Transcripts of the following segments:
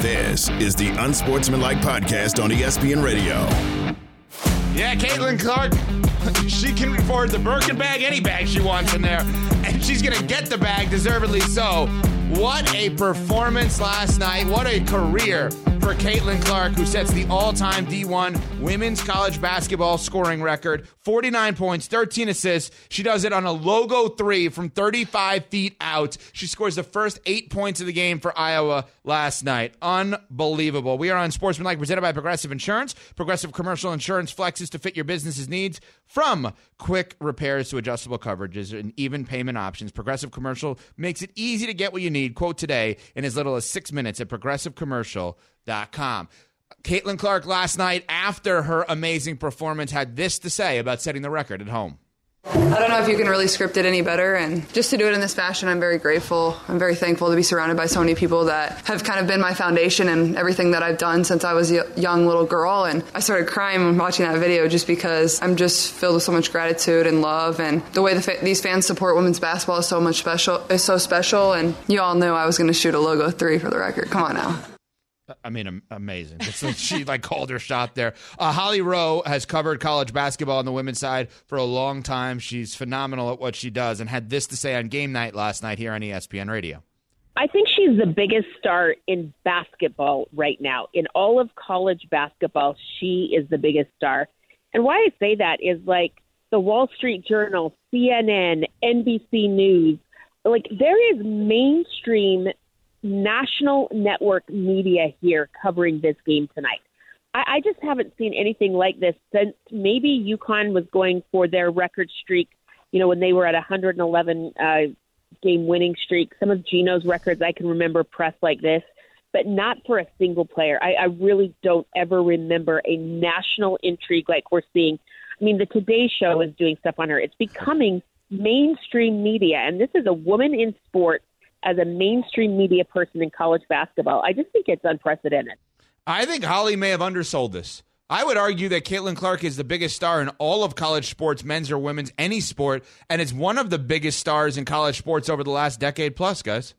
This is the Unsportsmanlike Podcast on ESPN Radio. Yeah, Caitlin Clark, she can afford the Birkin bag, any bag she wants in there, and she's going to get the bag, deservedly so. What a performance last night. What a career for Caitlin Clark, who sets the all time D1 women's college basketball scoring record 49 points, 13 assists. She does it on a logo three from 35 feet out. She scores the first eight points of the game for Iowa last night. Unbelievable. We are on Sportsmanlike, presented by Progressive Insurance. Progressive Commercial Insurance flexes to fit your business's needs from quick repairs to adjustable coverages and even payment options. Progressive Commercial makes it easy to get what you need. Quote today in as little as six minutes at progressivecommercial.com. Caitlin Clark last night, after her amazing performance, had this to say about setting the record at home. I don't know if you can really script it any better. And just to do it in this fashion, I'm very grateful. I'm very thankful to be surrounded by so many people that have kind of been my foundation and everything that I've done since I was a young little girl. And I started crying watching that video just because I'm just filled with so much gratitude and love. And the way the fa- these fans support women's basketball is so much special. Is so special. And you all knew I was going to shoot a logo three for the record. Come on now. I mean, amazing. She like called her shot there. Uh, Holly Rowe has covered college basketball on the women's side for a long time. She's phenomenal at what she does, and had this to say on game night last night here on ESPN Radio. I think she's the biggest star in basketball right now. In all of college basketball, she is the biggest star. And why I say that is like the Wall Street Journal, CNN, NBC News. Like there is mainstream national network media here covering this game tonight. I, I just haven't seen anything like this since maybe UConn was going for their record streak. You know, when they were at 111 uh, game winning streak. Some of Geno's records I can remember press like this, but not for a single player. I, I really don't ever remember a national intrigue like we're seeing. I mean, the Today Show is doing stuff on her. It's becoming mainstream media, and this is a woman in sports as a mainstream media person in college basketball. I just think it's unprecedented. I think Holly may have undersold this. I would argue that Caitlin Clark is the biggest star in all of college sports, men's or women's, any sport, and it's one of the biggest stars in college sports over the last decade plus, guys.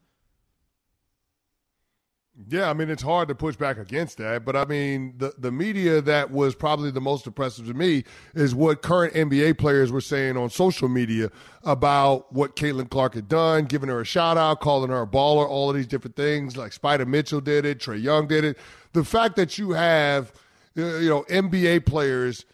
Yeah, I mean it's hard to push back against that, but I mean the the media that was probably the most impressive to me is what current NBA players were saying on social media about what Caitlin Clark had done, giving her a shout out, calling her a baller, all of these different things. Like Spida Mitchell did it, Trae Young did it. The fact that you have uh, you know NBA players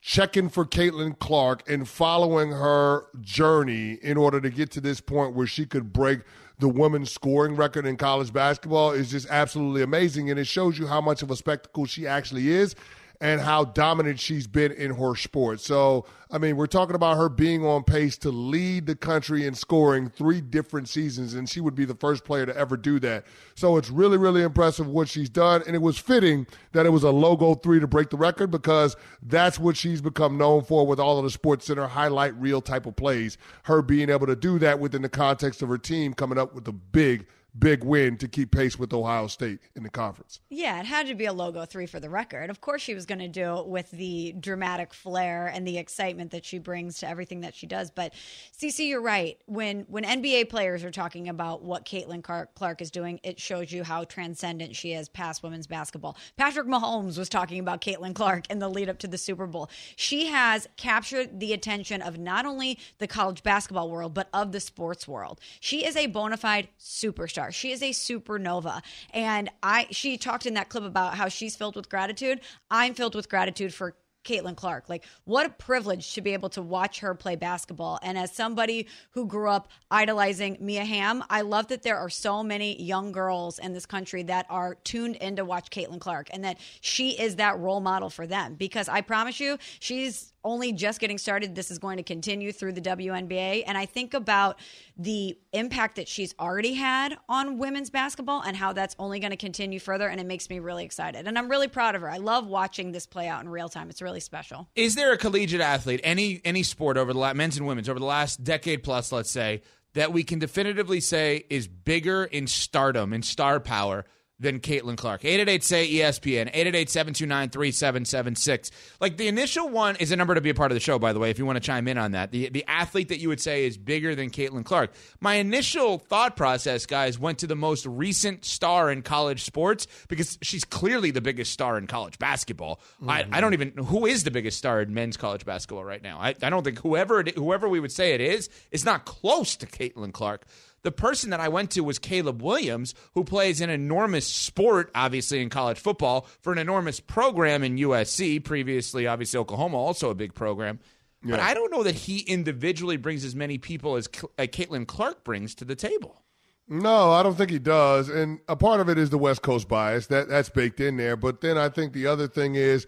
checking for Caitlin Clark and following her journey in order to get to this point where she could break the women's scoring record in college basketball is just absolutely amazing. And it shows you how much of a spectacle she actually is and how dominant she's been in her sport. So, I mean, we're talking about her being on pace to lead the country in scoring three different seasons, and she would be the first player to ever do that. So it's really, really impressive what she's done. And it was fitting that it was a logo three to break the record because that's what she's become known for with all of the Sports Center highlight reel type of plays. Her being able to do that within the context of her team coming up with a big big win to keep pace with Ohio State in the conference. Yeah, it had to be a logo three for the record. Of course, she was going to do it with the dramatic flair and the excitement that she brings to everything that she does. But CC, you're right. When when NBA players are talking about what Caitlin Clark is doing, it shows you how transcendent she is past women's basketball. Patrick Mahomes was talking about Caitlin Clark in the lead up to the Super Bowl. She has captured the attention of not only the college basketball world but of the sports world. She is a bona fide superstar. She is a supernova. And I she talked in that clip about how she's filled with gratitude. I'm filled with gratitude for Caitlin Clark. Like, what a privilege to be able to watch her play basketball. And as somebody who grew up idolizing Mia Hamm, I love that there are so many young girls in this country that are tuned in to watch Caitlin Clark and that she is that role model for them. Because I promise you, she's only just getting started. This is going to continue through the WNBA. And I think about the impact that she's already had on women's basketball and how that's only going to continue further. And it makes me really excited. And I'm really proud of her. I love watching this play out in real time. It's really special. Is there a collegiate athlete, any any sport over the last men's and women's over the last decade plus, let's say, that we can definitively say is bigger in stardom and star power than Caitlin Clark. 888 say ESPN, 888 729 3776. Like the initial one is a number to be a part of the show, by the way, if you want to chime in on that. The, the athlete that you would say is bigger than Caitlin Clark. My initial thought process, guys, went to the most recent star in college sports because she's clearly the biggest star in college basketball. Mm-hmm. I, I don't even, who is the biggest star in men's college basketball right now? I, I don't think whoever, it, whoever we would say it is, is not close to Caitlin Clark. The person that I went to was Caleb Williams, who plays an enormous sport, obviously in college football, for an enormous program in USC. Previously, obviously, Oklahoma, also a big program. Yeah. But I don't know that he individually brings as many people as uh, Caitlin Clark brings to the table. No, I don't think he does. And a part of it is the West Coast bias. That that's baked in there. But then I think the other thing is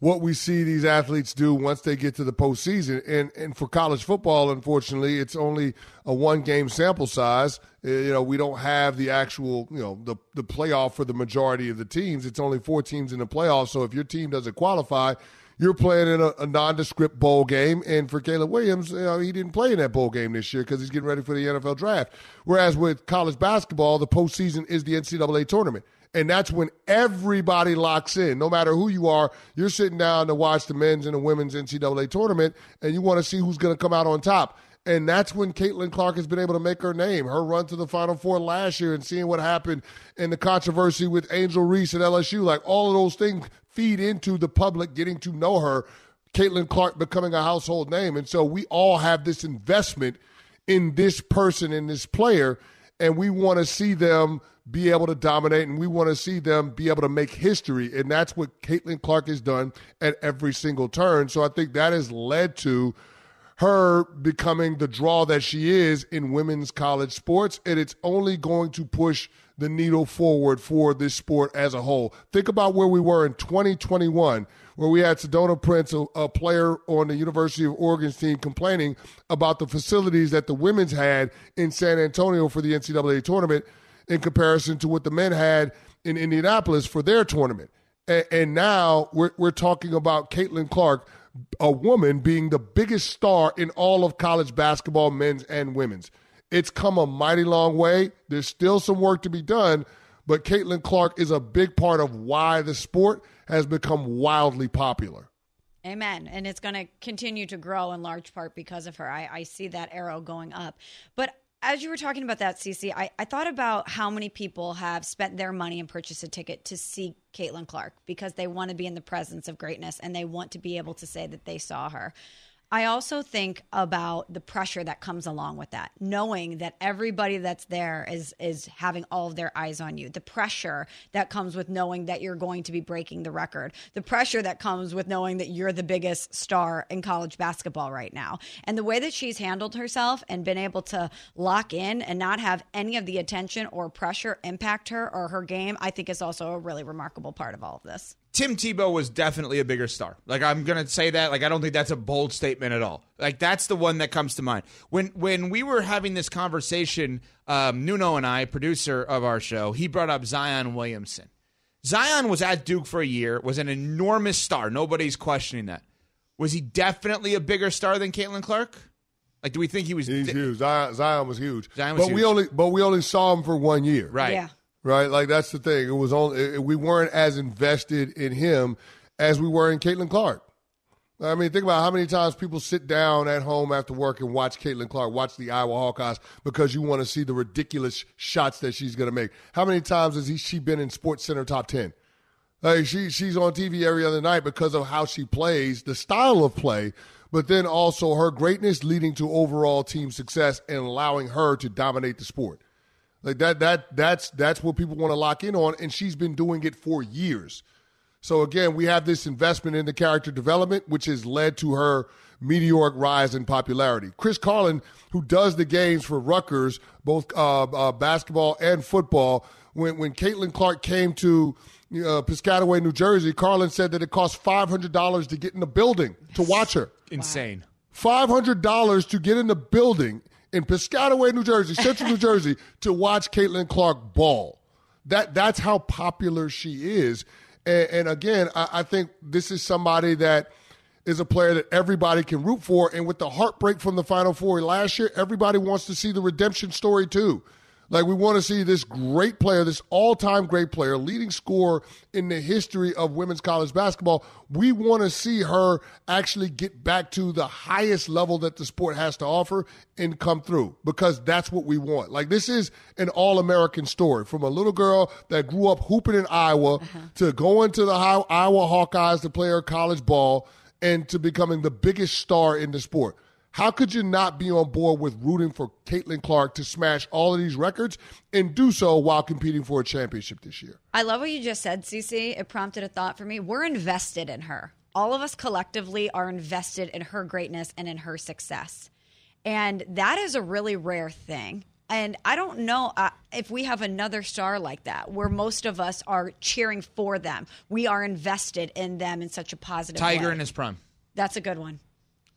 what we see these athletes do once they get to the postseason. And and for college football, unfortunately, it's only a one game sample size. Uh, you know, we don't have the actual you know the the playoff for the majority of the teams. It's only four teams in the playoff. So if your team doesn't qualify. You're playing in a, a nondescript bowl game, and for Caleb Williams, you know, he didn't play in that bowl game this year because he's getting ready for the NFL draft. Whereas with college basketball, the postseason is the NCAA tournament. And that's when everybody locks in. No matter who you are, you're sitting down to watch the men's and the women's NCAA tournament, and you want to see who's going to come out on top. And that's when Caitlin Clark has been able to make her name. Her run to the Final Four last year and seeing what happened in the controversy with Angel Reese at LSU. Like all of those things feed into the public getting to know her. Caitlin Clark becoming a household name. And so we all have this investment in this person, in this player, and we want to see them be able to dominate, and we want to see them be able to make history. And that's what Caitlin Clark has done at every single turn. So I think that has led to her becoming the draw that she is in women's college sports. And it's only going to push the needle forward for this sport as a whole. Think about where we were in 2021, where we had Sedona Prince, a, a player on the University of Oregon's team, complaining about the facilities that the women's had in San Antonio for the NCAA tournament in comparison to what the men had in Indianapolis for their tournament. And, and now we're, we're talking about Caitlin Clark, a woman being the biggest star in all of college basketball, men's and women's. It's come a mighty long way. There's still some work to be done, but Caitlin Clark is a big part of why the sport has become wildly popular. Amen. And it's going to continue to grow in large part because of her. I, I see that arrow going up. But as you were talking about that, Cece, I, I thought about how many people have spent their money and purchased a ticket to see Caitlin Clark because they want to be in the presence of greatness and they want to be able to say that they saw her. I also think about the pressure that comes along with that, knowing that everybody that's there is is having all of their eyes on you. The pressure that comes with knowing that you're going to be breaking the record. The pressure that comes with knowing that you're the biggest star in college basketball right now. And the way that she's handled herself and been able to lock in and not have any of the attention or pressure impact her or her game, I think is also a really remarkable part of all of this. Tim Tebow was definitely a bigger star. Like I'm gonna say that. Like I don't think that's a bold statement at all. Like that's the one that comes to mind. When when we were having this conversation, um, Nuno and I, producer of our show, he brought up Zion Williamson. Zion was at Duke for a year, was an enormous star. Nobody's questioning that. Was he definitely a bigger star than Caitlin Clark? Like, do we think he was? He's huge. Zion, Zion was huge. Zion was but huge. we only, but we only saw him for one year. Right. Yeah right? Like that's the thing. It was only we weren't as invested in him as we were in Caitlin Clark. I mean, think about how many times people sit down at home after work and watch Caitlin Clark, watch the Iowa Hawkeyes because you want to see the ridiculous shots that she's going to make. How many times has he, she been in Sports Center top ten? Like she she's on TV every other night because of how she plays, the style of play, but then also her greatness leading to overall team success and allowing her to dominate the sport. Like that that that's that's what people want to lock in on and she's been doing it for years. So again, we have this investment in the character development which has led to her meteoric rise in popularity. Chris Carlin, who does the games for Rutgers, both uh, uh, basketball and football, when when Caitlin Clark came to uh, Piscataway, New Jersey, Carlin said that it cost five hundred dollars to get in the building to watch her. insane. Five hundred dollars to get in the building in Piscataway, New Jersey, Central New Jersey, to watch Caitlin Clark ball. That that's how popular she is. And, and again, I, I think this is somebody that is a player that everybody can root for. And with the heartbreak from the Final Four last year, everybody wants to see the redemption story too. Like we want to see this great player, this all-time great player, leading scorer in the history of women's college basketball. We want to see her actually get back to the highest level that the sport has to offer and come through because that's what we want. Like this is an all-American story from a little girl that grew up hooping in Iowa uh-huh. to going to the Iowa Hawkeyes to play her college ball and to becoming the biggest star in the sport. How could you not be on board with rooting for Caitlin Clark to smash all of these records and do so while competing for a championship this year? I love what you just said, Cece. It prompted a thought for me. We're invested in her. All of us collectively are invested in her greatness and in her success. And that is a really rare thing. And I don't know uh, if we have another star like that, where most of us are cheering for them. We are invested in them in such a positive Tiger way. in his prime. That's a good one.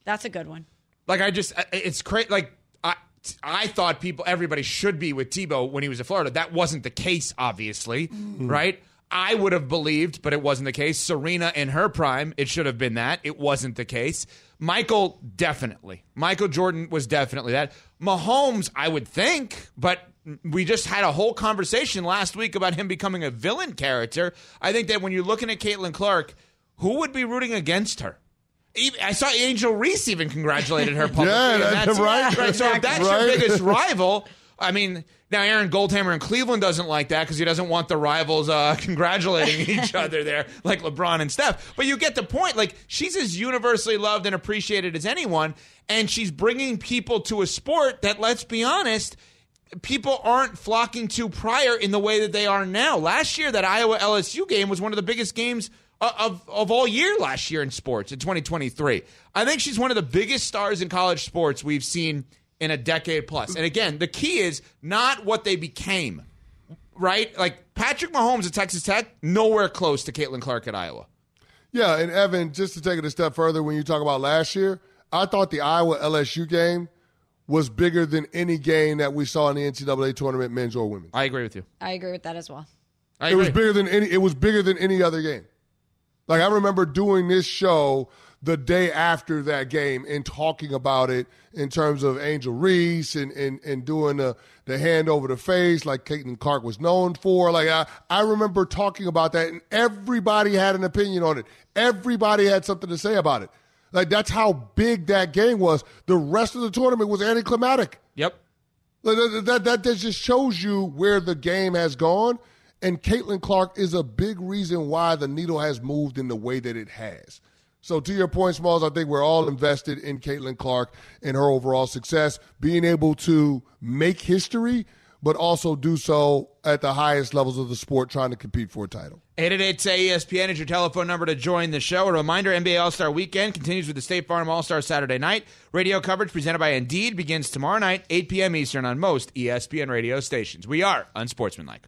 That's a good one. Like I just, it's crazy. Like I, I thought people, everybody should be with Tebow when he was in Florida. That wasn't the case, obviously, mm-hmm. right? I would have believed, but it wasn't the case. Serena in her prime, it should have been that. It wasn't the case. Michael, definitely. Michael Jordan was definitely that. Mahomes, I would think, but we just had a whole conversation last week about him becoming a villain character. I think that when you're looking at Caitlin Clark, who would be rooting against her? I saw Angel Reese even congratulated her publicly. yeah, that's, right. right. So if that's right. your biggest rival, I mean, now Aaron Goldhammer in Cleveland doesn't like that because he doesn't want the rivals uh, congratulating each other there, like LeBron and Steph. But you get the point. Like she's as universally loved and appreciated as anyone, and she's bringing people to a sport that, let's be honest, people aren't flocking to prior in the way that they are now. Last year, that Iowa LSU game was one of the biggest games Uh, of, of all year last year in sports in 2023. I think she's one of the biggest stars in college sports we've seen in a decade plus. And again, the key is not what they became, right? Like Patrick Mahomes at Texas Tech, nowhere close to Caitlin Clark at Iowa. Yeah, and Evan, just to take it a step further, when you talk about last year, I thought the Iowa LSU game was bigger than any game that we saw in the NCAA tournament, men's or women's. I agree with you. I agree with that as well. it was bigger than any. It was bigger than any other game. Like I remember doing this show the day after that game and talking about it in terms of Angel Reese and, and, and doing the, the hand over the face like Caitlin Clark was known for. Like I, I remember talking about that and everybody had an opinion on it. Everybody had something to say about it. Like that's how big that game was. The rest of the tournament was anticlimactic. Yep. That, that, that, that just shows you where the game has gone and Caitlin Clark is a big reason why the needle has moved in the way that it has. So to your point, Smalls, I think we're all invested in Caitlin Clark and her overall success, being able to make history, but also do so at the highest levels of the sport, trying to compete for a title. 888 ESPN is your telephone number to join the show. A reminder, NBA All-Star Weekend continues with the State Farm All-Star Saturday night. Radio coverage presented by Indeed begins tomorrow night, 8 p.m. Eastern on most ESPN radio stations. We are unsportsmanlike.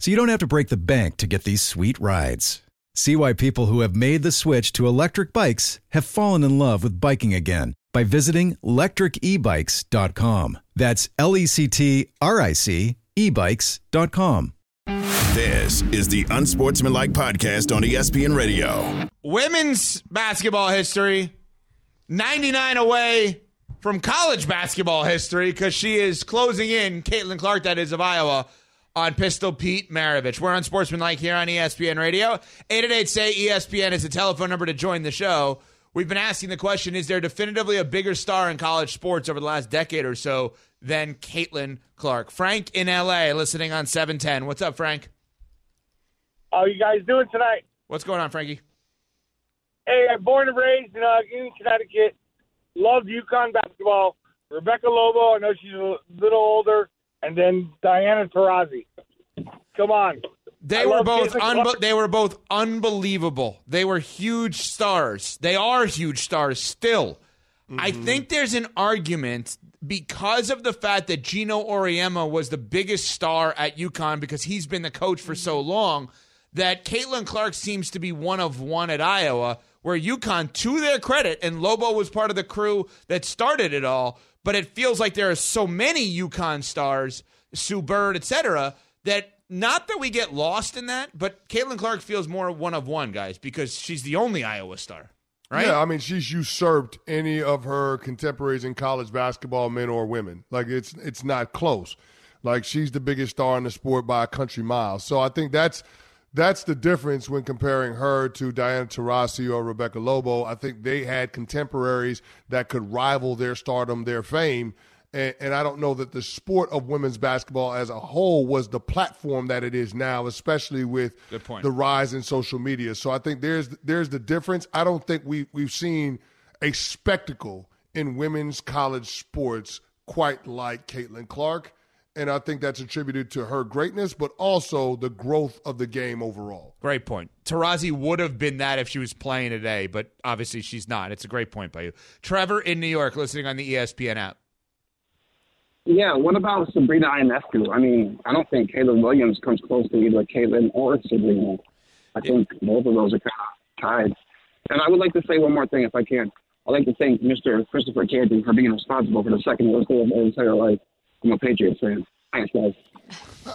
so you don't have to break the bank to get these sweet rides. See why people who have made the switch to electric bikes have fallen in love with biking again by visiting lectricebikes.com. That's L E C T R I C ebikes.com. This is the Unsportsmanlike Podcast on ESPN Radio. Women's basketball history 99 away, from college basketball history because she is closing in, Caitlin Clark, that is of Iowa, on Pistol Pete Maravich. We're on Sportsmanlike here on ESPN Radio. 888 say ESPN is the telephone number to join the show. We've been asking the question Is there definitively a bigger star in college sports over the last decade or so than Caitlin Clark? Frank in LA listening on 710. What's up, Frank? How you guys doing tonight? What's going on, Frankie? Hey, I'm born and raised in uh, Union, Connecticut. Loved UConn basketball. Rebecca Lobo, I know she's a little older, and then Diana Taurasi. Come on. They I were both unbe- they were both unbelievable. They were huge stars. They are huge stars still. I mm-hmm. think there's an argument because of the fact that Geno Auriemma was the biggest star at UConn because he's been the coach for so mm-hmm. long that Caitlin Clark seems to be one of one at Iowa, where UConn, to their credit, and Lobo was part of the crew that started it all, but it feels like there are so many UConn stars, Sue Bird, et cetera, that not that we get lost in that, but Caitlin Clark feels more one of one, guys, because she's the only Iowa star, right? Yeah, I mean, she's usurped any of her contemporaries in college basketball, men or women. Like it's it's not close. Like she's the biggest star in the sport by a country mile. So I think that's that's the difference when comparing her to Diana Taurasi or Rebecca Lobo. I think they had contemporaries that could rival their stardom, their fame. And, and I don't know that the sport of women's basketball as a whole was the platform that it is now, especially with the rise in social media. So I think there's there's the difference. I don't think we we've seen a spectacle in women's college sports quite like Caitlin Clark, and I think that's attributed to her greatness, but also the growth of the game overall. Great point. Taurasi would have been that if she was playing today, but obviously she's not. It's a great point by you. Trevor in New York, listening on the ESPN app. Yeah, what about Sabrina Ionescu? I mean, I don't think Caleb Williams comes close to either Caitlin or Sabrina. I think both of those are kind of tied. And I would like to say one more thing, if I can. I'd like to thank Mr. Christopher Canty for being responsible for the second worst day of my entire life. I'm a Patriots fan. Thanks, guys.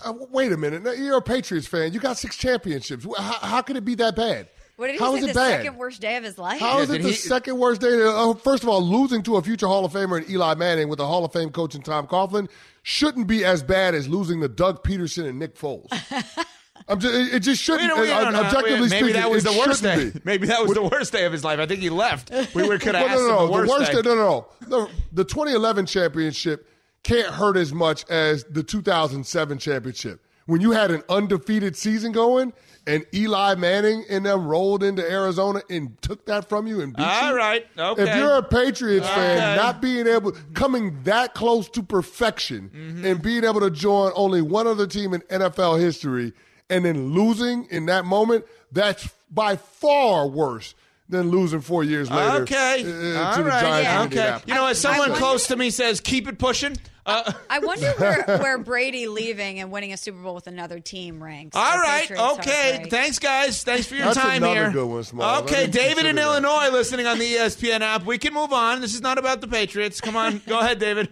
Uh, wait a minute. You're a Patriots fan. You got six championships. How, how could it be that bad? What did he How say? is The it bad? second worst day of his life. How is Yeah, it the he- second worst day? Uh, first of all, losing to a future Hall of Famer in Eli Manning with a Hall of Fame coach in Tom Coughlin shouldn't be as bad as losing to Doug Pederson and Nick Foles. I'm just, it, it just shouldn't. We don't- we uh, don't know. objectively Maybe speaking, that was it the worst day. be. Maybe that was the worst day of his life. I think he left. We were could have Well, asked no, no, him no. the worst, the worst day. day. No, no, no. The 2011 championship can't hurt as much as the 2007 championship. When you had an undefeated season going and Eli Manning and them rolled into Arizona and took that from you and beat you. All right. Okay. If you're a Patriots fan, not being able, coming that close to perfection Mm-hmm. and being able to join only one other team in NFL history and then losing in that moment, that's by far worse than losing four years later Okay. uh, to All the right. Giants. in Okay. You know, as someone wonder- close to me says, keep it pushing. Uh, I wonder where, where Brady leaving and winning a Super Bowl with another team ranks. All right, Patriots Okay. heartbreak. Thanks, guys. Thanks for your That's time another here. good one, Smalls. Okay, David in that. Illinois listening on the ESPN app. We can move on. This is not about the Patriots. Come on. Go ahead, David.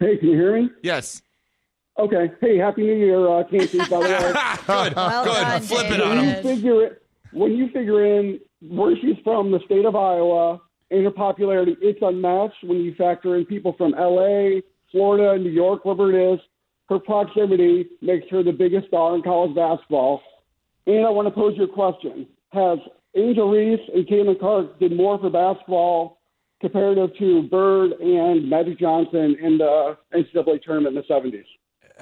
Hey, can you hear me? Yes. Okay. Hey, Happy New Year, uh, Canty, by the way. Good. Well Good. done, Flip it on when him. you figure it, when you figure in where she's from, the state of Iowa, and her popularity, it's unmatched. When you factor in people from L.A., Florida, New York, wherever it is, her proximity makes her the biggest star in college basketball. And I want to pose you a question: Has Angel Reese and Caitlin Clark did more for basketball comparative to Bird and Magic Johnson in the NCAA tournament in the '70s?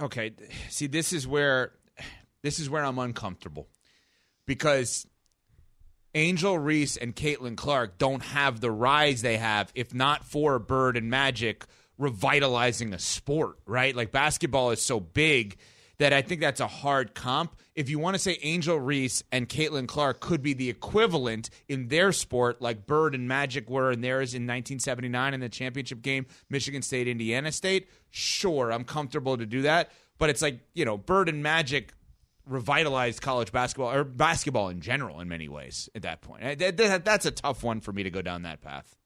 okay see this is where this is where i'm uncomfortable because angel reese and caitlin clark don't have the rise they have if not for bird and magic revitalizing a sport right? Like basketball is so big that i think that's a hard comp. If you want to say angel reese and caitlin clark could be the equivalent in their sport like bird and magic were in theirs in 1979 in the championship game michigan state indiana state sure i'm comfortable to do that. But it's like you know bird and magic revitalized college basketball or basketball in general in many ways at that point that- that- that's a tough one for me to go down that path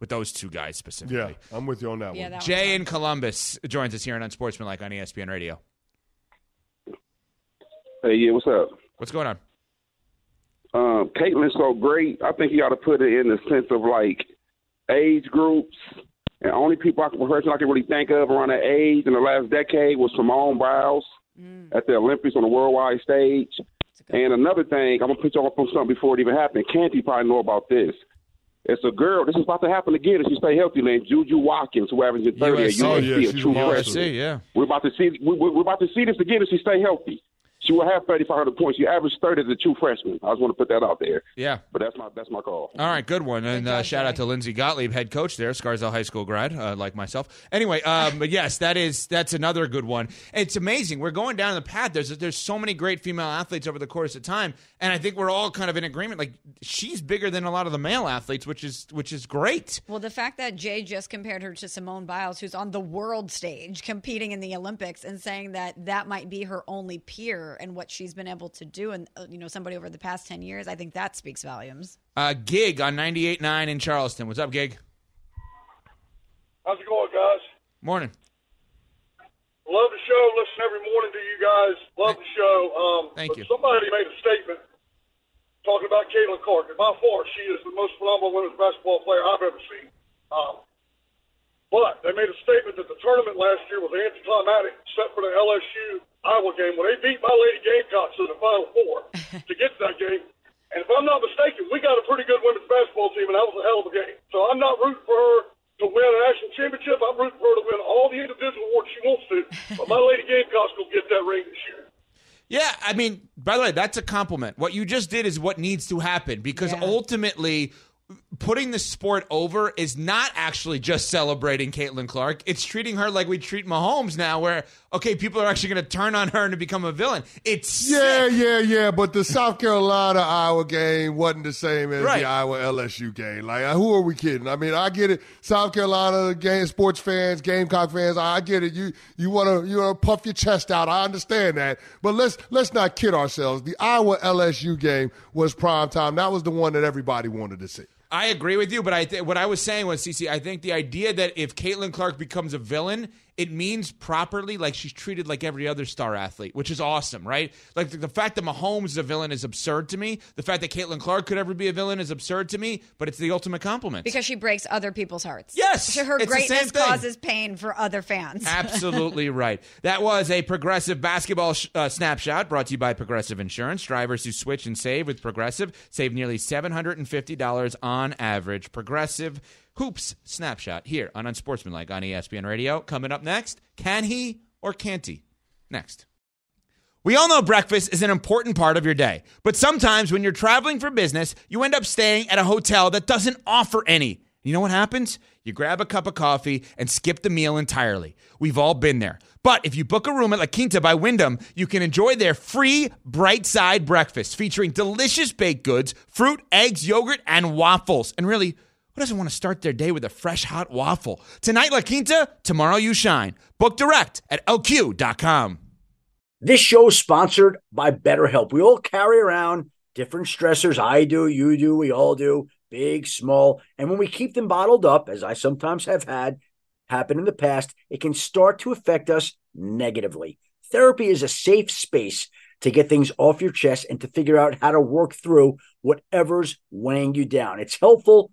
with those two guys specifically Yeah, I'm with you on that Yeah, one. that jay one's in columbus joins us here on unsportsmanlike on espn radio Hey, yeah, what's up? what's going on Um, Caitlin's so great. I think you got to put it in the sense of like age groups. And only people I, person I can really think of around that age in the last decade was Simone Biles mm. at the Olympics on the worldwide stage. And another thing, I'm gonna put you off on something before it even happened. Canty probably know about this. It's a girl. This is about to happen again if she stay healthy. Named Juju Watkins, who happens in 30 at USC, oh, yeah, a true freshman. Yeah, we're about to see. We're about to see this again if she stay healthy. She will have 3,500 points. She averaged 30 as a true freshman. I just want to put that out there. Yeah. But that's my that's my call. All right, good one. And uh, shout out to Lindsay Gottlieb, head coach there, Scarsdale High School grad, uh, like myself. Anyway, um, but yes, that is that's another good one. It's amazing. We're going down the path. There's there's so many great female athletes over the course of time, and I think we're all kind of in agreement. Like she's bigger than a lot of the male athletes, which is which is great. Well, the fact that Jay just compared her to Simone Biles, who's on the world stage competing in the Olympics, and saying that that might be her only peer and what she's been able to do, and uh, you know somebody over the past ten years, I think that speaks volumes. Uh, Gig on 98.9 in Charleston. What's up, Gig? How's it going, guys? Morning. Love the show. Listen every morning to you guys. Love the show. Um, Thank you. Somebody made a statement talking about Caitlin Clark. And by far, she is the most phenomenal women's basketball player I've ever seen. Um, but they made a statement that the tournament last year was anticlimactic, except for the LSU Iowa game when they beat my Lady Gamecocks in the Final Four to get to that game. And if I'm not mistaken, we got a pretty good women's basketball team, and that was a hell of a game. So I'm not rooting for her to win a national championship. I'm rooting for her to win all the individual awards she wants to. But my Lady Gamecocks will get that ring this year. Yeah, I mean, by the way, that's a compliment. What you just did is what needs to happen because yeah. ultimately putting the sport over is not actually just celebrating Caitlin Clark. It's treating her like we treat Mahomes now, where okay, people are actually going to turn on her and to become a villain. It's yeah, sick. yeah, yeah. But the South Carolina Iowa game wasn't the same as right. the Iowa LSU game. Like, who are we kidding? I mean, I get it. South Carolina game sports fans, Gamecock fans, I get it. You you want to you want to puff your chest out. I understand that, but let's let's not kid ourselves. The Iowa LSU game was prime time. That was the one that everybody wanted to see. I agree with you, but I th- what I was saying was, CC, I think the idea that if Caitlin Clark becomes a villain, it means properly like she's treated like every other star athlete, which is awesome, right? Like the, the, fact that Mahomes is a villain is absurd to me. The fact that Caitlin Clark could ever be a villain is absurd to me, but it's the ultimate compliment. Because she breaks other people's hearts. Yes. Her greatness causes pain for other fans. Absolutely right. That was a progressive basketball sh- uh, snapshot brought to you by Progressive Insurance. Drivers who switch and save with Progressive save nearly $750 on average. Progressive Hoops snapshot here on Unsportsmanlike on ESPN Radio. Coming up next, can he or can't he? Next. We all know breakfast is an important part of your day, but sometimes when you're traveling for business, you end up staying at a hotel that doesn't offer any. You know what happens? You grab a cup of coffee and skip the meal entirely. We've all been there. But if you book a room at La Quinta by Wyndham, you can enjoy their free bright side breakfast featuring delicious baked goods, fruit, eggs, yogurt, and waffles. And really, who doesn't want to start their day with a fresh hot waffle? Tonight, La Quinta, tomorrow, you shine. Book direct at lq.com. This show is sponsored by BetterHelp. We all carry around different stressors. I do, you do, we all do, big, small. And when we keep them bottled up, as I sometimes have had happen in the past, it can start to affect us negatively. Therapy is a safe space to get things off your chest and to figure out how to work through whatever's weighing you down. It's helpful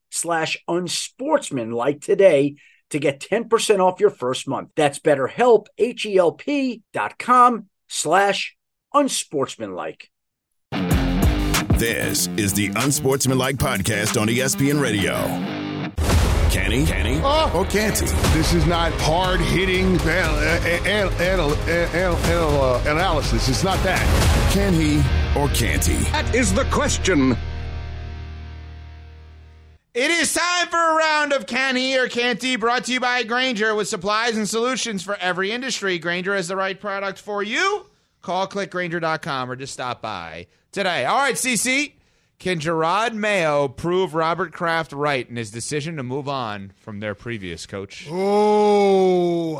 slash unsportsmanlike today to get 10% off your first month. That's betterhelp, H-E-L-P dot com slash unsportsmanlike. This is the Unsportsmanlike podcast on ESPN Radio. Can he? Can he? Oh. Or can't he? This is not hard hitting uh, analysis. It's not that. Can he or can't he? That is the question. It is time for a round of Can He or Can't He brought to you by Grainger with supplies and solutions for every industry. Grainger has the right product for you. Call clickgrainger.com or just stop by today. All right, CC. Can Jerod Mayo prove Robert Kraft right in his decision to move on from their previous coach? Oh,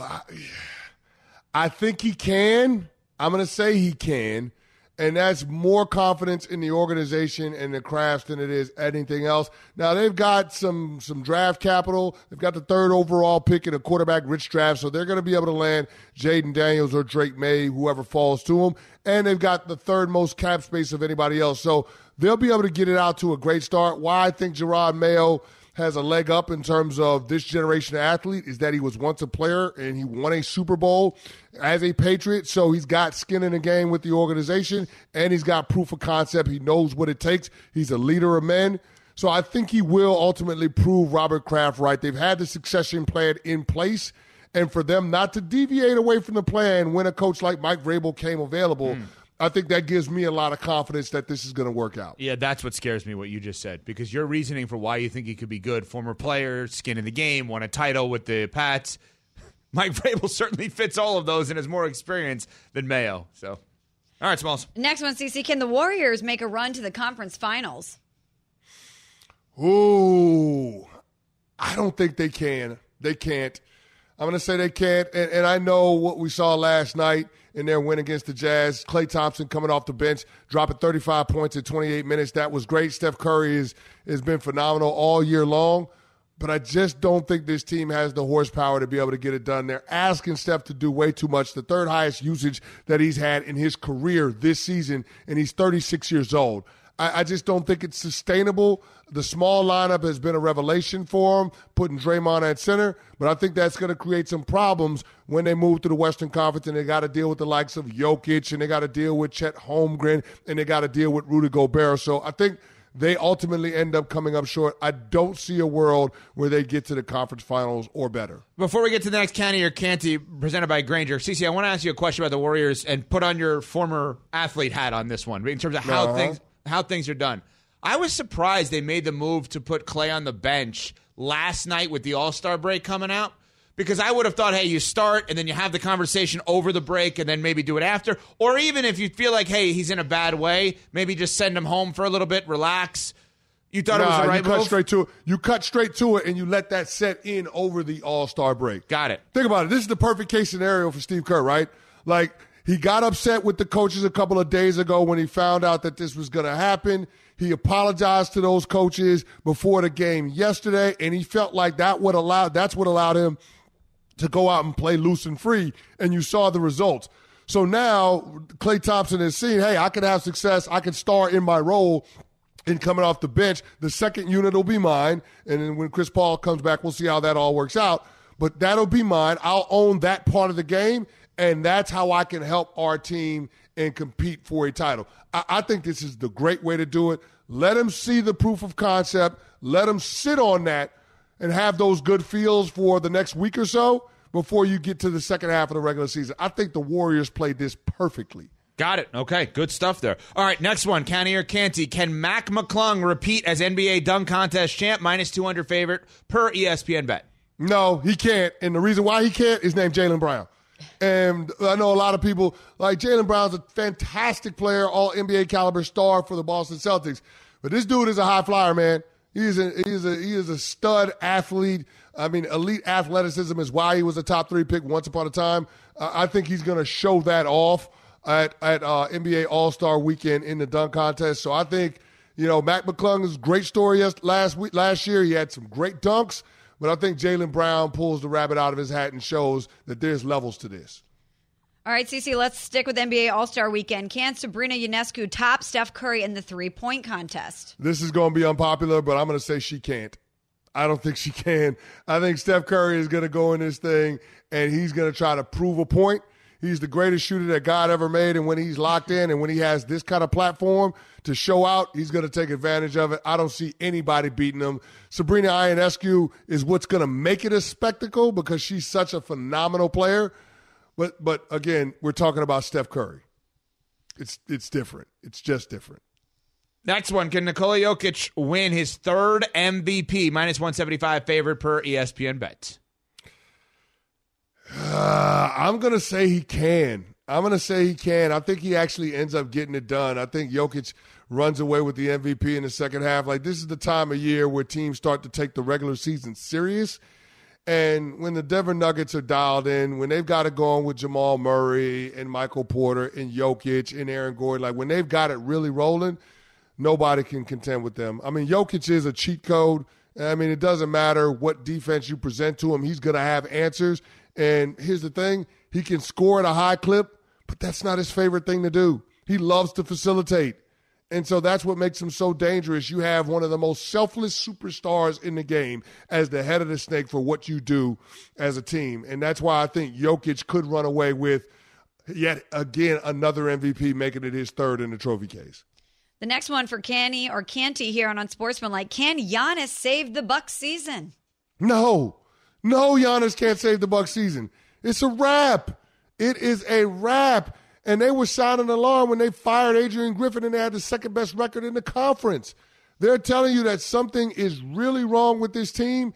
I think he can. I'm going to say he can. And that's more confidence in the organization and the Krafts than it is anything else. Now they've got some some draft capital. They've got the third overall pick in a quarterback rich draft, so they're going to be able to land Jayden Daniels or Drake Maye, whoever falls to them. And they've got the third most cap space of anybody else, so they'll be able to get it out to a great start. Why I think Jerod Mayo has a leg up in terms of this generation of athlete is that he was once a player and he won a Super Bowl as a Patriot. So he's got skin in the game with the organization and he's got proof of concept. He knows what it takes. He's a leader of men. So I think he will ultimately prove Robert Kraft right. They've had the succession plan in place. And for them not to deviate away from the plan when a coach like Mike Vrabel came available, hmm. I think that gives me a lot of confidence that this is going to work out. Yeah, that's what scares me, what you just said, because your reasoning for why you think he could be good, former player, skin in the game, won a title with the Pats. Mike Vrabel certainly fits all of those and has more experience than Mayo. So, all right, Smalls. Next one, CC. Can the Warriors make a run to the conference finals? Ooh, I don't think they can. They can't. I'm going to say they can't. And, and I know what we saw last night in their win against the Jazz. Klay Thompson coming off the bench, dropping 35 points in 28 minutes. That was great. Steph Curry is, has been phenomenal all year long. But I just don't think this team has the horsepower to be able to get it done. They're asking Steph to do way too much. The third highest usage that he's had in his career this season, and he's 36 years old. I, I just don't think it's sustainable. The small lineup has been a revelation for him, putting Draymond at center, but I think that's going to create some problems when they move to the Western Conference and they got to deal with the likes of Jokic and they got to deal with Chet Holmgren and they got to deal with Rudy Gobert. So I think they ultimately end up coming up short. I don't see a world where they get to the conference finals or better. Before we get to the next Canny or Canty presented by Grainger, CC, I want to ask you a question about the Warriors and put on your former athlete hat on this one in terms of how Uh-huh. things how things are done. I was surprised they made the move to put Klay on the bench last night with the All Star break coming out. Because I would have thought, hey, you start and then you have the conversation over the break and then maybe do it after. Or even if you feel like, hey, he's in a bad way, maybe just send him home for a little bit, relax. You thought it was Nah, the right you cut move? straight to it. You cut straight to it, and you let that set in over the All Star break. Got it. Think about it. This is the perfect case scenario for Steve Kerr, right? Like he got upset with the coaches a couple of days ago when he found out that this was going to happen. He apologized to those coaches before the game yesterday, and he felt like that would allow that's what allowed him to go out and play loose and free, and you saw the results. So now Klay Thompson is seeing, hey, I can have success. I can star in my role in coming off the bench. The second unit will be mine, and then when Chris Paul comes back, we'll see how that all works out. But that'll be mine. I'll own that part of the game, and that's how I can help our team and compete for a title. I, I think this is the great way to do it. Let them see the proof of concept. Let them sit on that and have those good feels for the next week or so before you get to the second half of the regular season. I think the Warriors played this perfectly. Got it. Okay, good stuff there. All right, next one, Canny or Canty. Can Mac McClung repeat as NBA dunk contest champ, minus 200 favorite per ESPN bet? No, he can't. And the reason why he can't is named Jaylen Brown. And I know a lot of people like Jaylen Brown's a fantastic player, all NBA caliber star for the Boston Celtics. But this dude is a high flyer, man. He's a a he is a stud athlete. I mean, elite athleticism is why he was a top three pick once upon a time. Uh, I think he's going to show that off at at uh, NBA All Star Weekend in the dunk contest. So I think you know Mac McClung's great story last week last year. He had some great dunks. But I think Jaylen Brown pulls the rabbit out of his hat and shows that there's levels to this. All right, Cece, let's stick with NBA All Star Weekend. Can Sabrina Ionescu top Steph Curry in the three point contest? This is going to be unpopular, but I'm going to say she can't. I don't think she can. I think Steph Curry is going to go in this thing and he's going to try to prove a point. He's the greatest shooter that God ever made. And when he's locked in and when he has this kind of platform to show out, he's going to take advantage of it. I don't see anybody beating him. Sabrina Ionescu is what's going to make it a spectacle because she's such a phenomenal player. But but again, we're talking about Steph Curry. It's it's different. It's just different. Next one, can Nikola Jokic win his third MVP, minus 175 favorite per ESPN bet? Uh, I'm going to say he can. I'm going to say he can. I think he actually ends up getting it done. I think Jokic runs away with the MVP in the second half. Like this is the time of year where teams start to take the regular season serious. And when the Denver Nuggets are dialed in, when they've got it going with Jamal Murray and Michael Porter and Jokic and Aaron Gordon, like when they've got it really rolling, nobody can contend with them. I mean, Jokic is a cheat code. I mean, it doesn't matter what defense you present to him, he's going to have answers. And here's the thing he can score at a high clip, but that's not his favorite thing to do. He loves to facilitate. And so that's what makes him so dangerous. You have one of the most selfless superstars in the game as the head of the snake for what you do as a team. And that's why I think Jokic could run away with yet again another MVP, making it his third in the trophy case. The next one for Can He or Canty here on Unsportsmanlike. Can Giannis save the Bucks season? No. No, Giannis can't save the Bucks season. It's a wrap. It is a wrap. And they were sounding alarm when they fired Adrian Griffin and they had the second best record in the conference. They're telling you that something is really wrong with this team.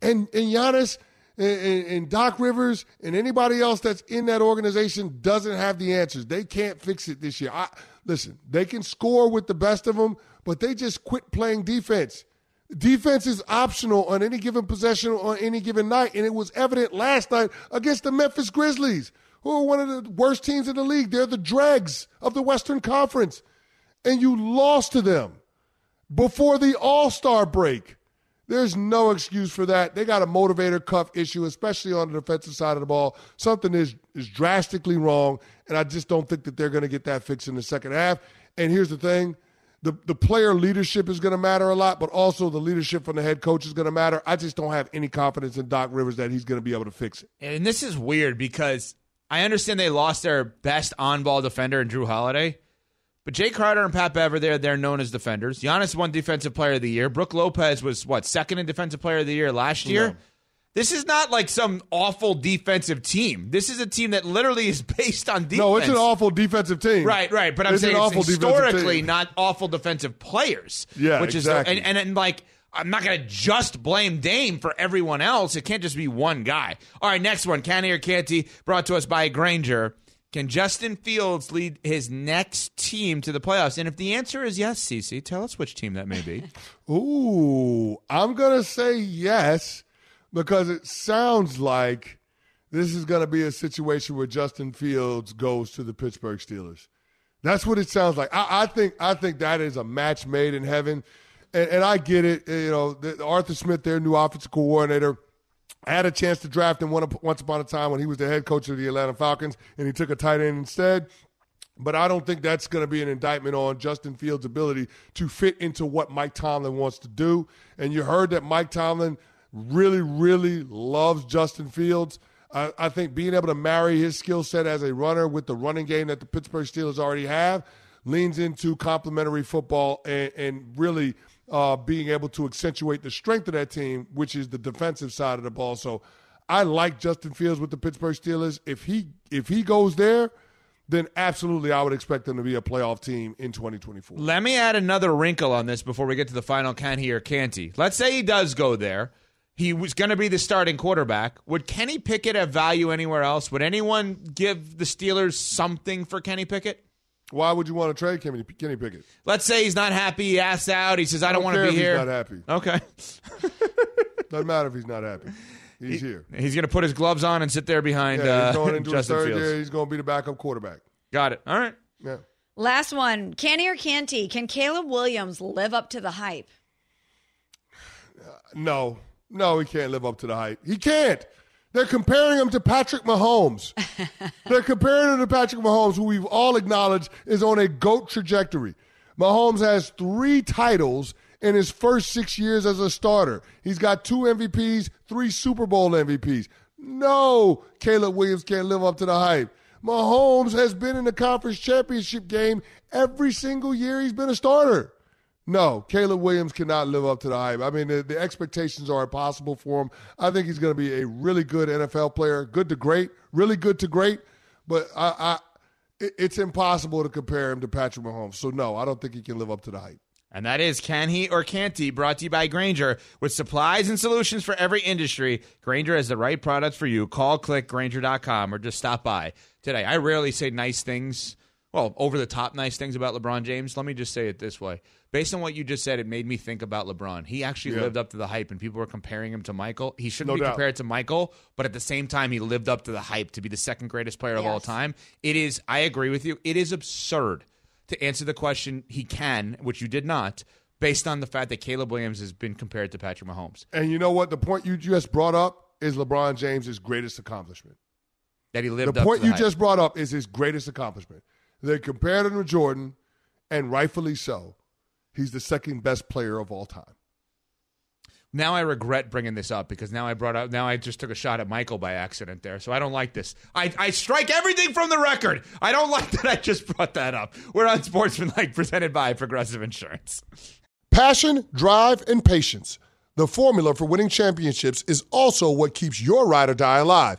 And, and Giannis and, and Doc Rivers and anybody else that's in that organization doesn't have the answers. They can't fix it this year. I, listen, they can score with the best of them, but they just quit playing defense. Defense is optional on any given possession on any given night, and it was evident last night against the Memphis Grizzlies, who are one of the worst teams in the league. They're the dregs of the Western Conference, and you lost to them before the All Star break. There's no excuse for that. They got a motivator cuff issue, especially on the defensive side of the ball. Something is is drastically wrong, and I just don't think that they're going to get that fixed in the second half. And here's the thing. The, the player leadership is going to matter a lot, but also the leadership from the head coach is going to matter. I just don't have any confidence in Doc Rivers that he's going to be able to fix it. And this is weird because I understand they lost their best on ball defender in Jrue Holiday, but Jay Carter and Pat Bever, they're, they're known as defenders. Giannis won Defensive Player of the Year. Brook Lopez was, what, second in Defensive Player of the Year last year? This is not like some awful defensive team. This is a team that literally is based on defense. No, it's an awful defensive team. Right, right. But I'm It's saying it's historically not awful defensive players. Yeah, which exactly. is and, and and like I'm not going to just blame Dame for everyone else. It can't just be one guy. All right, next one, Can He or Canty, brought to us by Grainger. Can Justin Fields lead his next team to the playoffs? And if the answer is yes, Cece, tell us which team that may be. Ooh, I'm going to say yes because it sounds like this is going to be a situation where Justin Fields goes to the Pittsburgh Steelers. That's what it sounds like. I, I think I think that is a match made in heaven, and, and I get it. You know, the, Arthur Smith, their new offensive coordinator, had a chance to draft him one, once upon a time when he was the head coach of the Atlanta Falcons, and he took a tight end instead. But I don't think that's going to be an indictment on Justin Fields' ability to fit into what Mike Tomlin wants to do. And you heard that Mike Tomlin really, really loves Justin Fields. I, I think being able to marry his skill set as a runner with the running game that the Pittsburgh Steelers already have leans into complementary football and, and really uh, being able to accentuate the strength of that team, which is the defensive side of the ball. So I like Justin Fields with the Pittsburgh Steelers. If he if he goes there, then absolutely I would expect them to be a playoff team in 2024. Let me add another wrinkle on this before we get to the final can he or can't he. Let's say he does go there. He was going to be the starting quarterback. Would Kenny Pickett have value anywhere else? Would anyone give the Steelers something for Kenny Pickett? Why would you want to trade Kenny, Kenny Pickett? Let's say he's not happy. He asks out. He says, "I, don't, want to be if here." He's not happy. Okay. Doesn't matter if he's not happy. He's here. He's going to put his gloves on and sit there behind Yeah, uh, he's going into his Justin third Fields. year. He's going to be the backup quarterback. Got it. All right. Yeah. Last one, Can He or Canty? Can Caleb Williams live up to the hype? No, no, he can't live up to the hype. He can't. They're comparing him to Patrick Mahomes. They're comparing him to Patrick Mahomes, who we've all acknowledged is on a GOAT trajectory. Mahomes has three titles in his first six years as a starter. He's got two MVPs, three Super Bowl MVPs. No, Caleb Williams can't live up to the hype. Mahomes has been in the conference championship game every single year he's been a starter. No, Caleb Williams cannot live up to the hype. I mean, the, the expectations are impossible for him. I think he's going to be a really good NFL player, good to great, really good to great. But I, I it, it's impossible to compare him to Patrick Mahomes. So no, I don't think he can live up to the hype. And that is Can He or Can't He, brought to you by Grainger. With supplies and solutions for every industry, Grainger has the right products for you. Call, click, Grainger.com, or just stop by today. I rarely say nice things well, over the top nice things about LeBron James. Let me just say it this way. Based on what you just said, it made me think about LeBron. He actually Yeah. lived up to the hype, and people were comparing him to Michael. He shouldn't No be doubt. compared to Michael, but at the same time, he lived up to the hype to be the second greatest player of all time. It is, I agree with you, it is absurd to answer the question he can, which you did not, based on the fact that Caleb Williams has been compared to Patrick Mahomes. And you know what? The point you just brought up is LeBron James's greatest accomplishment. That he lived the up point to the you hype. just brought up is his greatest accomplishment. They compared him to Jordan, and rightfully so. He's the second best player of all time. Now I regret bringing this up because now I brought up now I just took a shot at Michael by accident there. So I don't like this. I, I strike everything from the record. I don't like that I just brought that up. We're on Sportsmanlike presented by Progressive Insurance. Passion, drive, and patience. The formula for winning championships is also what keeps your ride or die alive.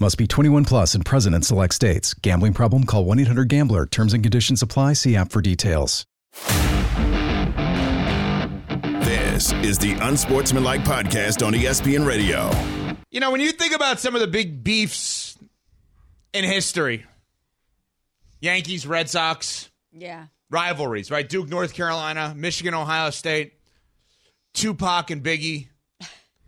Must be 21 plus and present in select states. Gambling problem? Call 1 800 Gambler. Terms and conditions apply. See app for details. This is the Unsportsmanlike Podcast on ESPN Radio. You know, when you think about some of the big beefs in history, Yankees, Red Sox, Yeah. rivalries, right? Duke, North Carolina, Michigan, Ohio State, Tupac and Biggie.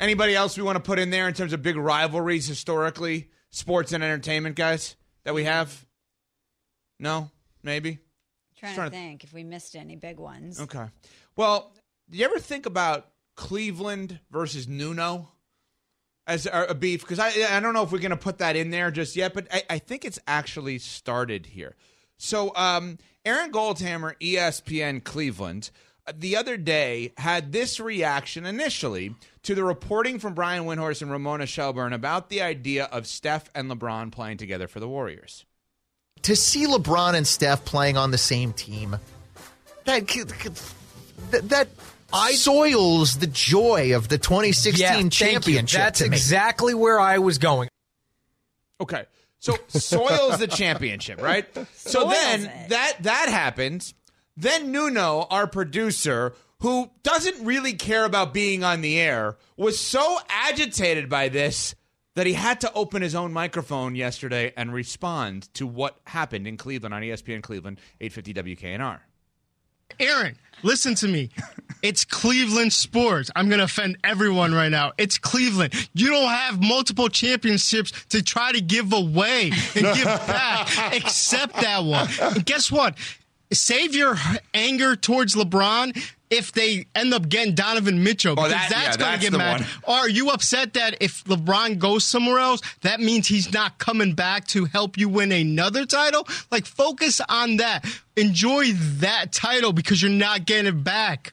Anybody else we want to put in there in terms of big rivalries historically, sports and entertainment guys that we have? No, maybe. Trying, trying to to- think if we missed any big ones. Okay. Well, do you ever think about Cleveland versus Nuno as a, beef? Because I I don't know if we're going to put that in there just yet, but I, I think it's actually started here. So, um, Aaron Goldhammer, ESPN Cleveland, the other day had this reaction initially to the reporting from Brian Windhorst and Ramona Shelburne about the idea of Steph and LeBron playing together for the Warriors. to see LeBron and Steph playing on the same team, that that, that soils the joy of the 2016 Yeah, championship. That's to me. exactly where I was going. Okay. So soils the championship, right? so Soils then it. that that happens. Then Nuno, our producer, who doesn't really care about being on the air, was so agitated by this that he had to open his own microphone yesterday and respond to what happened in Cleveland on ESPN Cleveland 850 WKNR. Aaron, listen to me. It's Cleveland sports. I'm going to offend everyone right now. It's Cleveland. You don't have multiple championships to try to give away and give back. Accept that one. And guess what? Save your anger towards LeBron if they end up getting Donovan Mitchell oh, because that- that's yeah, going to get mad. one. Or are you upset that if LeBron goes somewhere else, that means he's not coming back to help you win another title? Like, focus on that. Enjoy that title because you're not getting it back.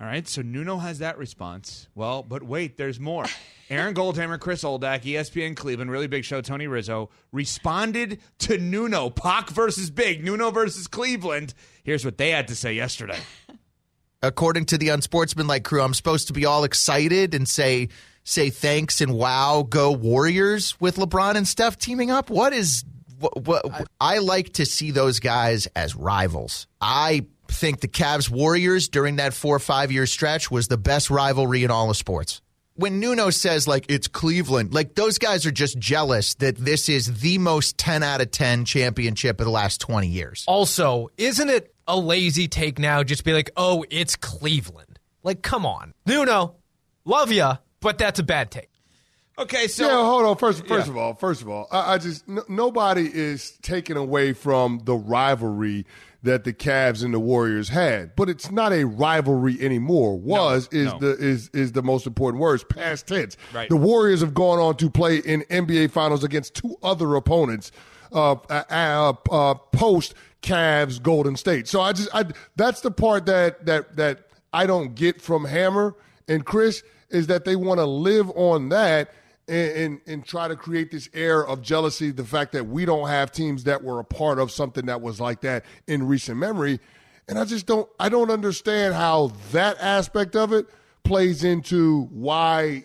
All right, so Nuno has that response. Well, but wait, there's more. Aaron Goldhammer, Chris Oldak, ESPN Cleveland, really big show, Tony Rizzo, responded to Nuno, Pac versus Big, Nuno versus Cleveland. Here's what they had to say yesterday. According to the unsportsmanlike crew, I'm supposed to be all excited and say say thanks and wow, go Warriors with LeBron and Steph teaming up. What is what, what I like to see those guys as rivals. I think the Cavs Warriors during that four or five year stretch was the best rivalry in all of sports. When Nuno says like it's Cleveland, like those guys are just jealous that this is the most 10 out of 10 championship of the last 20 years. Also, isn't it a lazy take now just be like, oh, it's Cleveland? Like, come on. Nuno, love ya, but that's a bad take. Okay, so yeah, hold on. First, first Yeah. of all, first of all, I, I just n- nobody is taken away from the rivalry that the Cavs and the Warriors had, but it's not a rivalry anymore. Was is no. the is is the most important word. It's past tense. Right. The Warriors have gone on to play in NBA Finals against two other opponents. Uh, uh, uh, uh, post Cavs Golden State. So I just I that's the part that that that I don't get from Hammer and Chris is that they want to live on that and, and and try to create this air of jealousy. The fact that we don't have teams that were a part of something that was like that in recent memory, and I just don't I don't understand how that aspect of it plays into why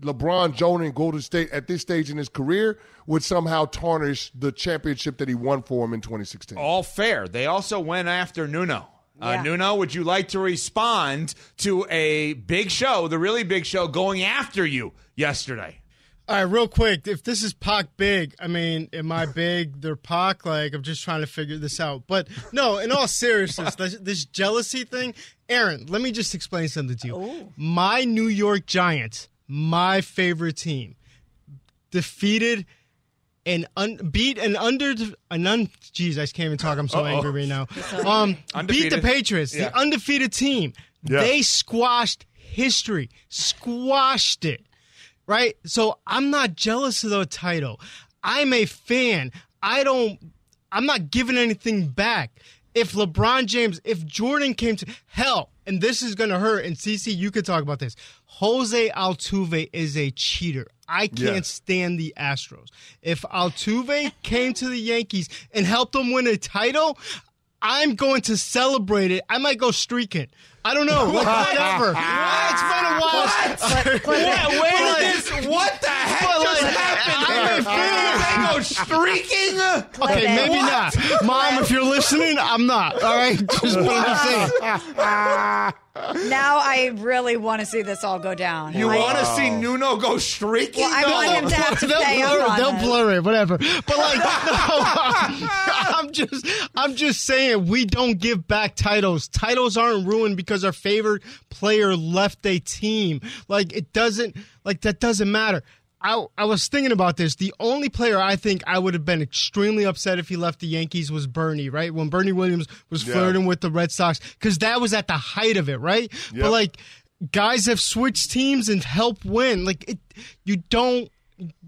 LeBron joining Golden State at this stage in his career would somehow tarnish the championship that he won for him in 2016. all fair. They also went after Nuno. Uh, Nuno, would you like to respond to a big show, the really big show, going after you yesterday? All right, real quick. If this is Pac big, I mean, am I big? They're Pac. Like, I'm just trying to figure this out. But no, in all seriousness, this, this jealousy thing, Aaron. Let me just explain something to you. My New York Giants, my favorite team, defeated and un, beat an under an un. Jeez, I can't even talk. I'm so Uh-oh. angry right now. Um, beat the Patriots, Yeah. the undefeated team. Yeah. They squashed history, squashed it right? So I'm not jealous of the title. I'm a fan. I don't. I'm not giving anything back. If LeBron James, if Jordan came to hell, and this is gonna hurt, and CC, you could talk about this. Jose Altuve is a cheater. I can't Yes. stand the Astros. If Altuve came to the Yankees and helped them win a title, I'm going to celebrate it. I might go streaking. I don't know. Like, whatever. It's been a while. What? Where did this? What the heck but, just like, happened? I'm here? a fan. They go streaking. Okay, Clip maybe What? not. Mom, if you're listening, I'm not. All right, just what I'm saying. Now I really want to see this all go down. You I- want to see Nuno go streaking? Well, I though? want him to have to they'll pay up blur it. on They'll this. blur it, whatever. But like, no, I'm just, I'm just saying, we don't give back titles. Titles aren't ruined because our favorite player left a team. Like, it doesn't, like that doesn't matter. I, I was thinking about this. The only player I think I would have been extremely upset if he left the Yankees was Bernie, right? When Bernie Williams was Yeah. flirting with the Red Sox, because that was at the height of it, right? Yep. But like, guys have switched teams and helped win. Like, it, you don't.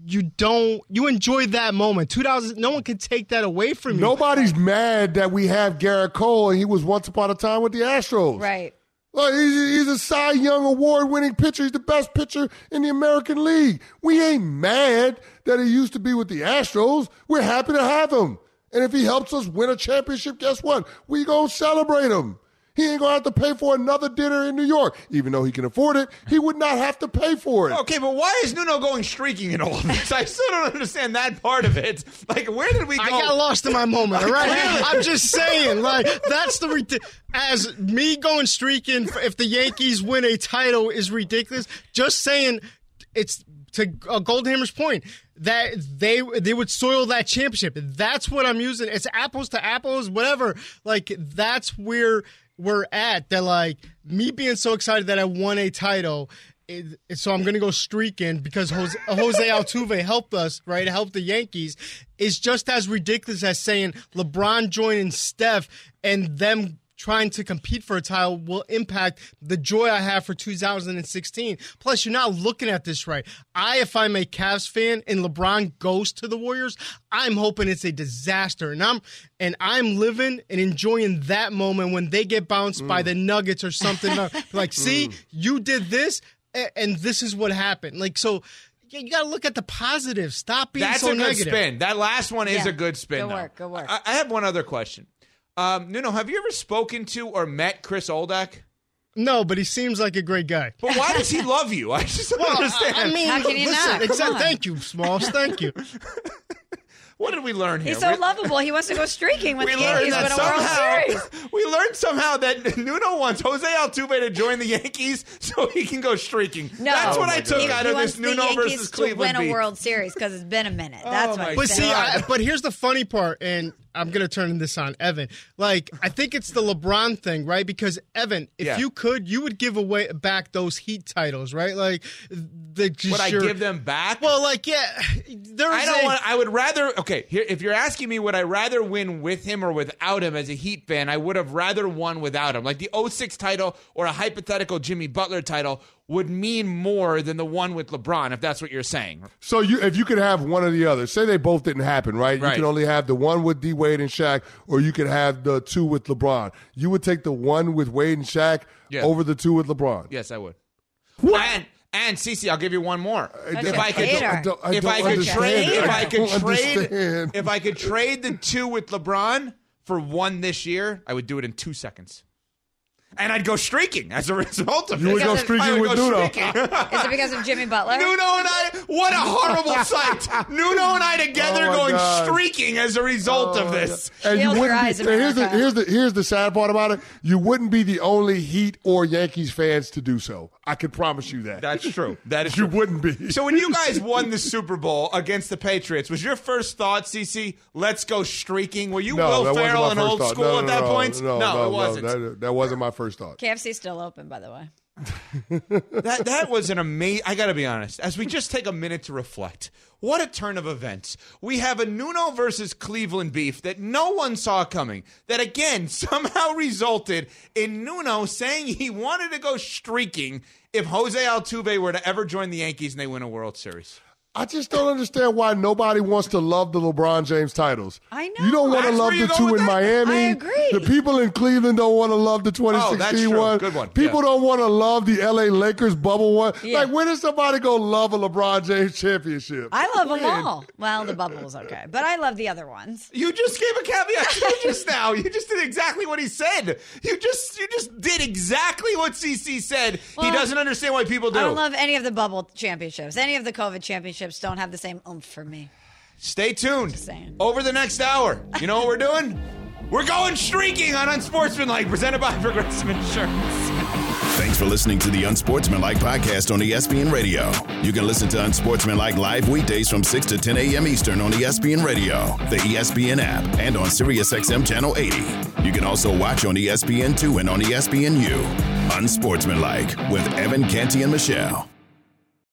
You don't. You enjoy that moment. Two thousand. No one can take that away from you. Nobody's mad that we have Gerrit Cole and he was once upon a time with the Astros. Right. Look, he's, he's a Cy Young award winning pitcher. He's the best pitcher in the American League. We ain't mad that he used to be with the Astros. We're happy to have him. And if he helps us win a championship, guess what? We gonna celebrate him. He ain't gonna have to pay for another dinner in New York. Even though he can afford it, he would not have to pay for it. Okay, but why is Nuno going streaking in all of this? I still don't understand that part of it. Like, where did we go? I got lost in my moment. All right, I'm just saying, like that's the rid- as me going streaking. If the Yankees win a title is ridiculous. Just saying, it's to uh, Goldhammer's point that they they would soil that championship. That's what I'm using. It's apples to apples, whatever. Like that's where we're at. That like me being so excited that I won a title. it- so I'm to go streaking because Jose, Jose Altuve helped us, right? Helped the Yankees. Is just as ridiculous as saying LeBron joining Steph and them trying to compete for a title will impact the joy I have for 2016. Plus, you're not looking at this right. I, if I'm a Cavs fan and LeBron goes to the Warriors, I'm hoping it's a disaster, and I'm and I'm living and enjoying that moment when they get bounced by the mm. Nuggets or something. like, see, mm. you did this, a- and this is what happened. Like, so. yeah, You got to look at the positive. Stop being That's so a good negative. spin. That last one is Yeah. a good spin. Good though. work, good work. I, I have one other question. Um, Nuno, have you ever spoken to or met Chris Oldak? No, but he seems like a great guy. But why does he love you? I just don't Well, understand. I, I mean, How can you listen, not? Come exact- on. thank you, Smalls. Thank you. what did we learn here? He's so We- lovable. He wants to go streaking with we the learned Yankees that win a World somehow. Series. We learned somehow that Nuno wants Jose Altuve to join the Yankees so he can go streaking. No, That's what I my took he, out he of wants this the Nuno Yankees versus to Cleveland win a beef. World Series because it's been a minute. That's Oh what. But see. I, but here's the funny part, and I'm gonna turn this on Evan. Like, I think it's the LeBron thing, right? Because Evan, if Yeah. you could, you would give away back those Heat titles, right? Like, the just Would I your- give them back? Well, like, yeah, there I don't a- want. I would rather. Okay, here. If you're asking me, would I rather win with him or without him as a Heat fan? I would have rather won without him. Like the 06 title or a hypothetical Jimmy Butler title would mean more than the one with LeBron, if that's what you're saying. So you, if you could have one or the other, say they both didn't happen, right? right. You Right. can only have the one with D Wade and Shaq, or you could have the two with LeBron. You would take the one with Wade and Shaq Yeah. over the two with LeBron. Yes, I would. And and Cece, I'll give you one more. Such if a I could. I don't- I if don't I could trade, if I I could trade, understand. if I could trade the two with LeBron for one this year, I would do it in two seconds. And I'd go streaking as a result of You it. would go I streaking would with go Nuno. streaking. Is it because of Jimmy Butler? Nuno and I, what a horrible sight. Nuno and I together Oh, my going God. streaking as a result of oh, this. And you your wouldn't eyes, be, and here's the America. here's the here's the sad part about it. You wouldn't be the only Heat or Yankees fans to do so. I can promise you that. That's true. That is you true. wouldn't be. So when you guys won the Super Bowl against the Patriots, was your first thought, CC, let's go streaking? Were you no, Will Ferrell and old thought. school No, no, at that no, point? No, no, no, it wasn't. that, that wasn't my first thought. KFC's still open, by the way. that that was an amazing. I got to be honest. As we just take a minute to reflect, what a turn of events. We have a Nuno versus Cleveland beef that no one saw coming. That again somehow resulted in Nuno saying he wanted to go streaking if Jose Altuve were to ever join the Yankees and they win a World Series. I just don't understand why nobody wants to love the LeBron James titles. I know. You don't want to love the two in that? Miami. I agree. The people in Cleveland don't want to love the Oh, that's 2016 true. one. Good one. People Yeah. don't want to love the LA Lakers bubble one. Yeah. Like, when does somebody go love a LeBron James championship? I love them all. Well, the bubble was okay, but I love the other ones. You just gave a caveat to just now. You just did exactly what he said. You just you just did exactly what CC said. he doesn't understand why people do. I don't love any of the bubble championships. Any of the COVID championships don't have the same oomph for me. Stay tuned. Over the next hour, you know what we're doing? We're going streaking on Unsportsmanlike, presented by Progressive Insurance. Thanks for listening to the Unsportsmanlike podcast on ESPN Radio. You can listen to Unsportsmanlike live weekdays from 6 to 10 a.m. Eastern on ESPN Radio, the ESPN app, and on SiriusXM Channel 80. You can also watch on E ESPN2 and on ESPNU. Unsportsmanlike with Evan Canty and Michelle.